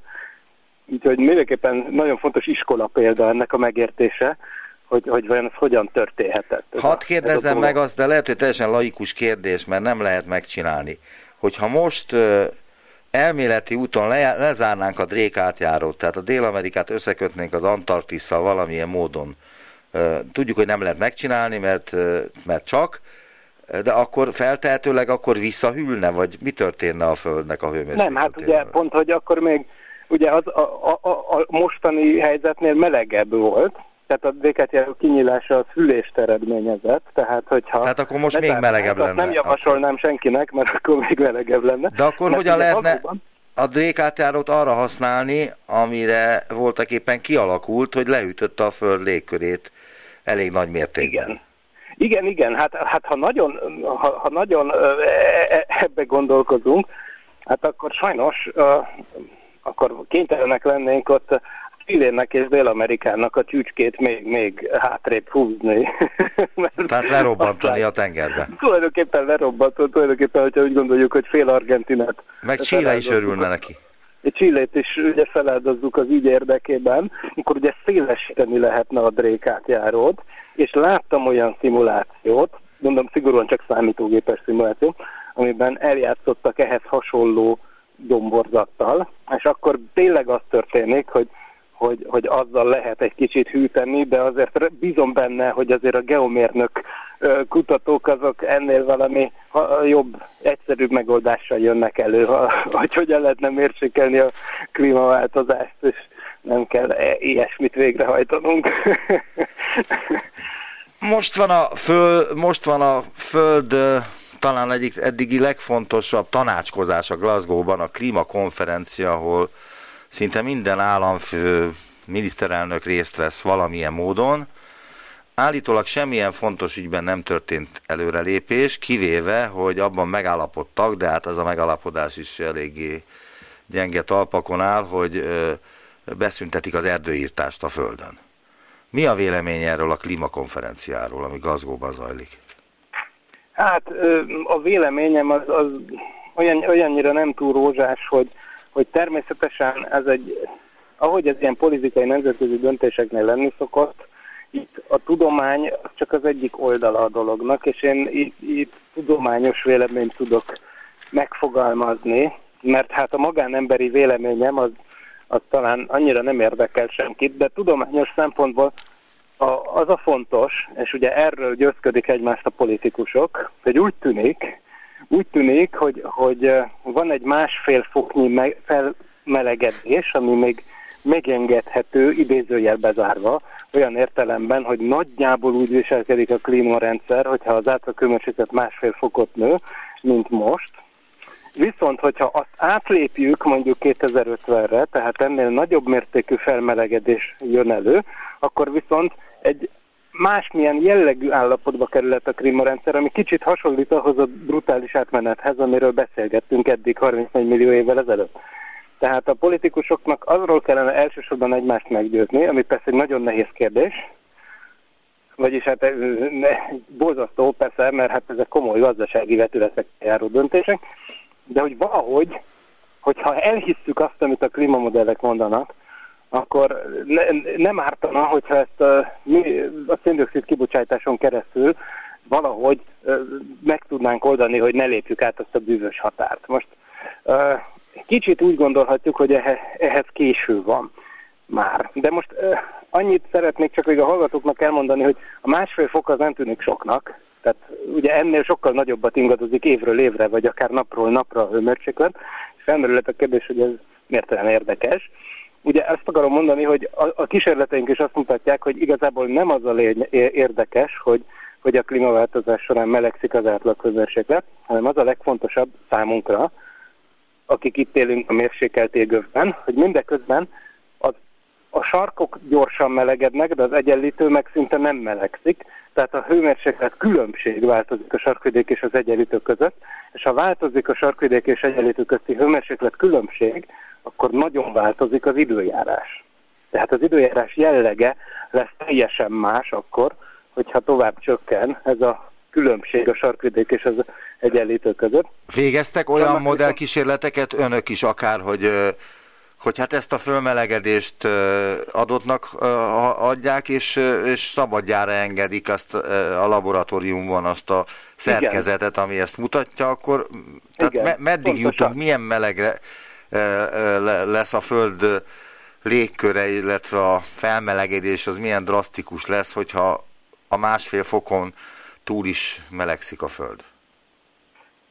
Úgyhogy mindenképpen nagyon fontos iskola példa ennek a megértése, hogy, hogy vajon ez hogyan történhetett. Hadd kérdezzem meg azt, de lehet, hogy teljesen laikus kérdés, mert nem lehet megcsinálni. Hogyha most elméleti úton le, lezárnánk a Drék átjárót, tehát a Dél-Amerikát összekötnénk az Antarktisszal valamilyen módon, tudjuk, hogy nem lehet megcsinálni, mert, mert csak, de akkor feltehetőleg akkor visszahűlne, vagy mi történne a Földnek a hőmérsékletével? Nem, hát ugye pont, hogy akkor még ugye az a, a, a, mostani helyzetnél melegebb volt, tehát a békátjáró kinyílása az hűlést eredményezett, tehát hogyha... Tehát akkor most még melegebb lenne. Nem javasolnám senkinek, mert akkor még melegebb lenne. De akkor mert hogyan lehetne valóban... a békátjárót arra használni, amire voltak éppen kialakult, hogy leütötte a föld légkörét elég nagy mértékben? Igen. Igen, igen, hát, hát ha nagyon, ha, ha nagyon e, e, ebbe gondolkozunk, hát akkor sajnos akkor kénytelenek lennénk ott Chilének és Dél-Amerikának a csücskét még, még hátrébb húzni. Tehát lerobbantani a tengerbe. Tulajdonképpen lerobbantani, tulajdonképpen, hogyha úgy gondoljuk, hogy fél Argentinát. Meg Chile is örülne neki. Csillét is ugye feláldozzuk az ügy érdekében, akkor ugye szélesíteni lehetne a drékátjárót, és láttam olyan szimulációt, mondom szigorúan csak számítógépes szimuláció, amiben eljátszottak ehhez hasonló domborzattal, és akkor tényleg az történik, hogy, hogy, hogy azzal lehet egy kicsit hűteni, de azért bízom benne, hogy azért a geomérnök kutatók azok ennél valami jobb, egyszerűbb megoldással jönnek elő, hogy hogyan lehetne mérsékelni a klímaváltozást, és nem kell e, ilyesmit végrehajtanunk. Most van a, föl, most van a Föld talán egyik eddigi legfontosabb tanácskozás a Glasgow-ban, a klímakonferencia, ahol szinte minden államfő, miniszterelnök részt vesz valamilyen módon. Állítólag semmilyen fontos ügyben nem történt előrelépés, kivéve, hogy abban megállapodtak, de hát az a megállapodás is eléggé gyenge talpakon áll, hogy beszüntetik az erdőírtást a Földön. Mi a vélemény erről a klímakonferenciáról, ami Glasgow-ban zajlik? Hát a véleményem az, az olyan, olyannyira nem túl rózsás, hogy, hogy természetesen ez egy, ahogy ez ilyen politikai nemzetközi döntéseknél lenni szokott, itt a tudomány csak az egyik oldala a dolognak, és én itt, itt tudományos véleményt tudok megfogalmazni, mert hát a magánemberi véleményem az, az talán annyira nem érdekel senkit, de tudományos szempontból a, az a fontos, és ugye erről győzködik egymást a politikusok, hogy úgy tűnik, úgy tűnik, hogy, hogy van egy másfél foknyi me, felmelegedés, ami még megengedhető, idézőjel bezárva, olyan értelemben, hogy nagyjából úgy viselkedik a klímarendszer, hogyha az átlaghőmérséklet másfél fokot nő, mint most. Viszont, hogyha azt átlépjük mondjuk 2050-re, tehát ennél nagyobb mértékű felmelegedés jön elő, akkor viszont egy másmilyen jellegű állapotba kerülhet a klímarendszer, ami kicsit hasonlít ahhoz a brutális átmenethez, amiről beszélgettünk eddig 34 millió évvel ezelőtt. Tehát a politikusoknak azról kellene elsősorban egymást meggyőzni, ami persze egy nagyon nehéz kérdés, vagyis hát ne, borzasztó persze, mert hát ezek komoly gazdasági vetületek járó döntések, de hogy valahogy, hogyha elhisszük azt, amit a klímamodellek mondanak, akkor ne, nem ártana, hogyha ezt a, a széndiokszid kibocsátáson keresztül valahogy meg tudnánk oldani, hogy ne lépjük át azt a bűvös határt. Most kicsit úgy gondolhatjuk, hogy ehhez késő van már. De most annyit szeretnék csak még a hallgatóknak elmondani, hogy a másfél fok az nem tűnik soknak, tehát ugye ennél sokkal nagyobbat ingadozik évről évre, vagy akár napról napra a hőmérséklet, és felmerülhet a kérdés, hogy ez miért olyan érdekes. Ugye ezt akarom mondani, hogy a, a kísérleteink is azt mutatják, hogy igazából nem az a lény, érdekes, hogy, hogy a klímaváltozás során melegszik az átlaghőmérséklet, hanem az a legfontosabb számunkra, akik itt élünk a mérsékelt égövben, hogy mindeközben a sarkok gyorsan melegednek, de az egyenlítő meg szinte nem melegszik, tehát a hőmérséklet különbség változik a sarkvidék és az egyenlítő között, és ha változik a sarkvidék és egyenlítő közti hőmérséklet különbség, akkor nagyon változik az időjárás. Tehát az időjárás jellege lesz teljesen más akkor, hogyha tovább csökken ez a különbség a sarkvidék és az egyenlítő között. Végeztek olyan modellkísérleteket önök is akár, hogy hogy hát ezt a fölmelegedést adottnak adják, és, és szabadjára engedik azt a laboratóriumban azt a szerkezetet, ami ezt mutatja, akkor tehát Igen, me- meddig pontosan. jutunk, milyen melegre lesz a Föld légköre, illetve a felmelegedés az milyen drasztikus lesz, hogyha a másfél fokon túl is melegszik a Föld?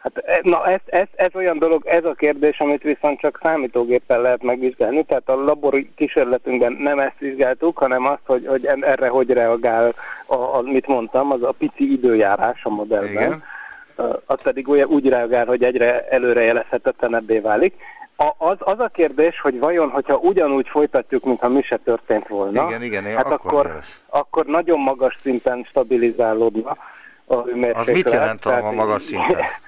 Hát e, na ez, ez, ez olyan dolog, ez a kérdés, amit viszont csak számítógéppel lehet megvizsgálni, tehát a labori kísérletünkben nem ezt vizsgáltuk, hanem azt, hogy, hogy erre hogy reagál, a, a, mit mondtam, az a pici időjárás a modellben. Igen. Az pedig úgy, úgy reagál, hogy egyre előrejelezhetetlenebbé válik. A, az, az a kérdés, hogy vajon, hogyha ugyanúgy folytatjuk, mintha mi se történt volna, igen, igen, hát akkor, akkor, akkor nagyon magas szinten stabilizálódna a. Az mit jelent a magas szinten?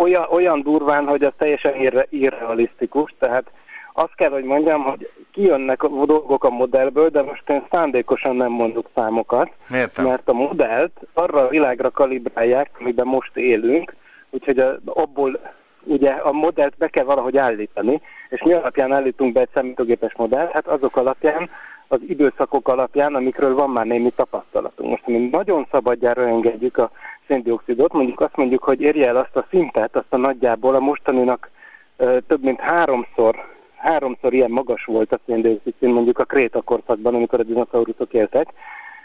olyan, olyan durván, hogy az teljesen irre, irrealisztikus, tehát azt kell, hogy mondjam, hogy kijönnek a dolgok a modellből, de most én szándékosan nem mondok számokat, Miért mert a modellt arra a világra kalibrálják, amiben most élünk, úgyhogy a, abból ugye a modellt be kell valahogy állítani, és mi alapján állítunk be egy számítógépes modellt? Hát azok alapján, az időszakok alapján, amikről van már némi tapasztalatunk. Most mi nagyon szabadjára engedjük a széndiokszidot, mondjuk azt mondjuk, hogy érje el azt a szintet, azt a nagyjából a mostaninak több mint háromszor, háromszor ilyen magas volt a széndiokszid szint, mondjuk a krétakorszakban, amikor a dinoszauruszok éltek,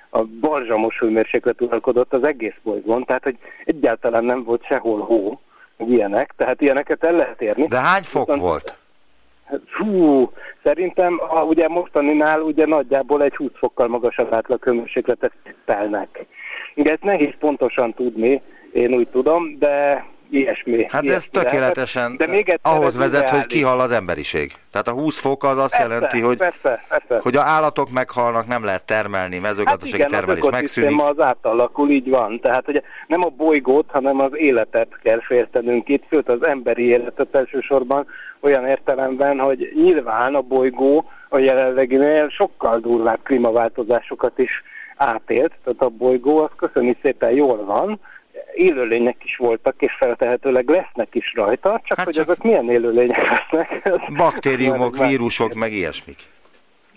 a balzsamos hőmérséklet uralkodott az egész bolygón, tehát hogy egyáltalán nem volt sehol hó, ilyenek, tehát ilyeneket el lehet érni. De hány fok Viszont, volt? Fú, szerintem a, ugye mostaninál ugye nagyjából egy 20 fokkal magasabb átlag hőmérsékletet telnek. De ezt nehéz pontosan tudni, én úgy tudom, de ilyesmi. Hát ilyesmi ez tökéletesen de még ahhoz vezet, hogy kihal az emberiség. Tehát a 20 fok az azt persze, jelenti, hogy, persze, persze. hogy a állatok meghalnak, nem lehet termelni, mezőgazdasági hát igen, termelés az megszűnik. az átalakul, így van. Tehát ugye nem a bolygót, hanem az életet kell féltenünk itt, sőt az emberi életet elsősorban olyan értelemben, hogy nyilván a bolygó a jelenleginél sokkal durvább klímaváltozásokat is átélt, tehát a bolygó az köszöni szépen jól van, élőlények is voltak, és feltehetőleg lesznek is rajta, csak hát hogy csak azok milyen élőlények lesznek. Baktériumok, vírusok, meg ilyesmik.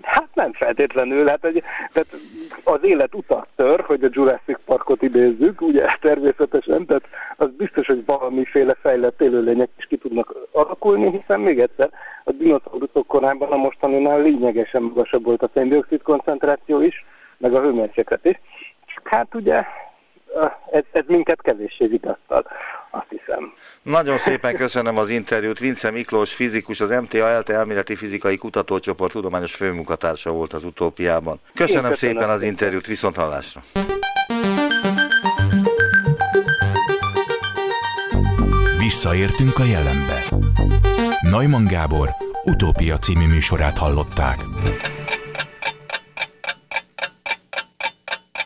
Hát nem feltétlenül, hát egy, tehát az élet utat tör, hogy a Jurassic Parkot idézzük, ugye természetesen, tehát az biztos, hogy valamiféle fejlett élőlények is ki tudnak alakulni, hiszen még egyszer a dinoszauruszok korában a mostaninál lényegesen magasabb volt a széndiokszid koncentráció is, meg a hőmérséklet is. Csak hát ugye ez, ez minket kevéssé vigasztal, azt hiszem. Nagyon szépen köszönöm az interjút. Vince Miklós, fizikus, az MTA ELTE elméleti fizikai kutatócsoport tudományos főmunkatársa volt az utópiában. Köszönöm, köszönöm szépen az interjút, viszont hallásra. Visszaértünk a jelenbe. Neumann Gábor utópia című műsorát hallották.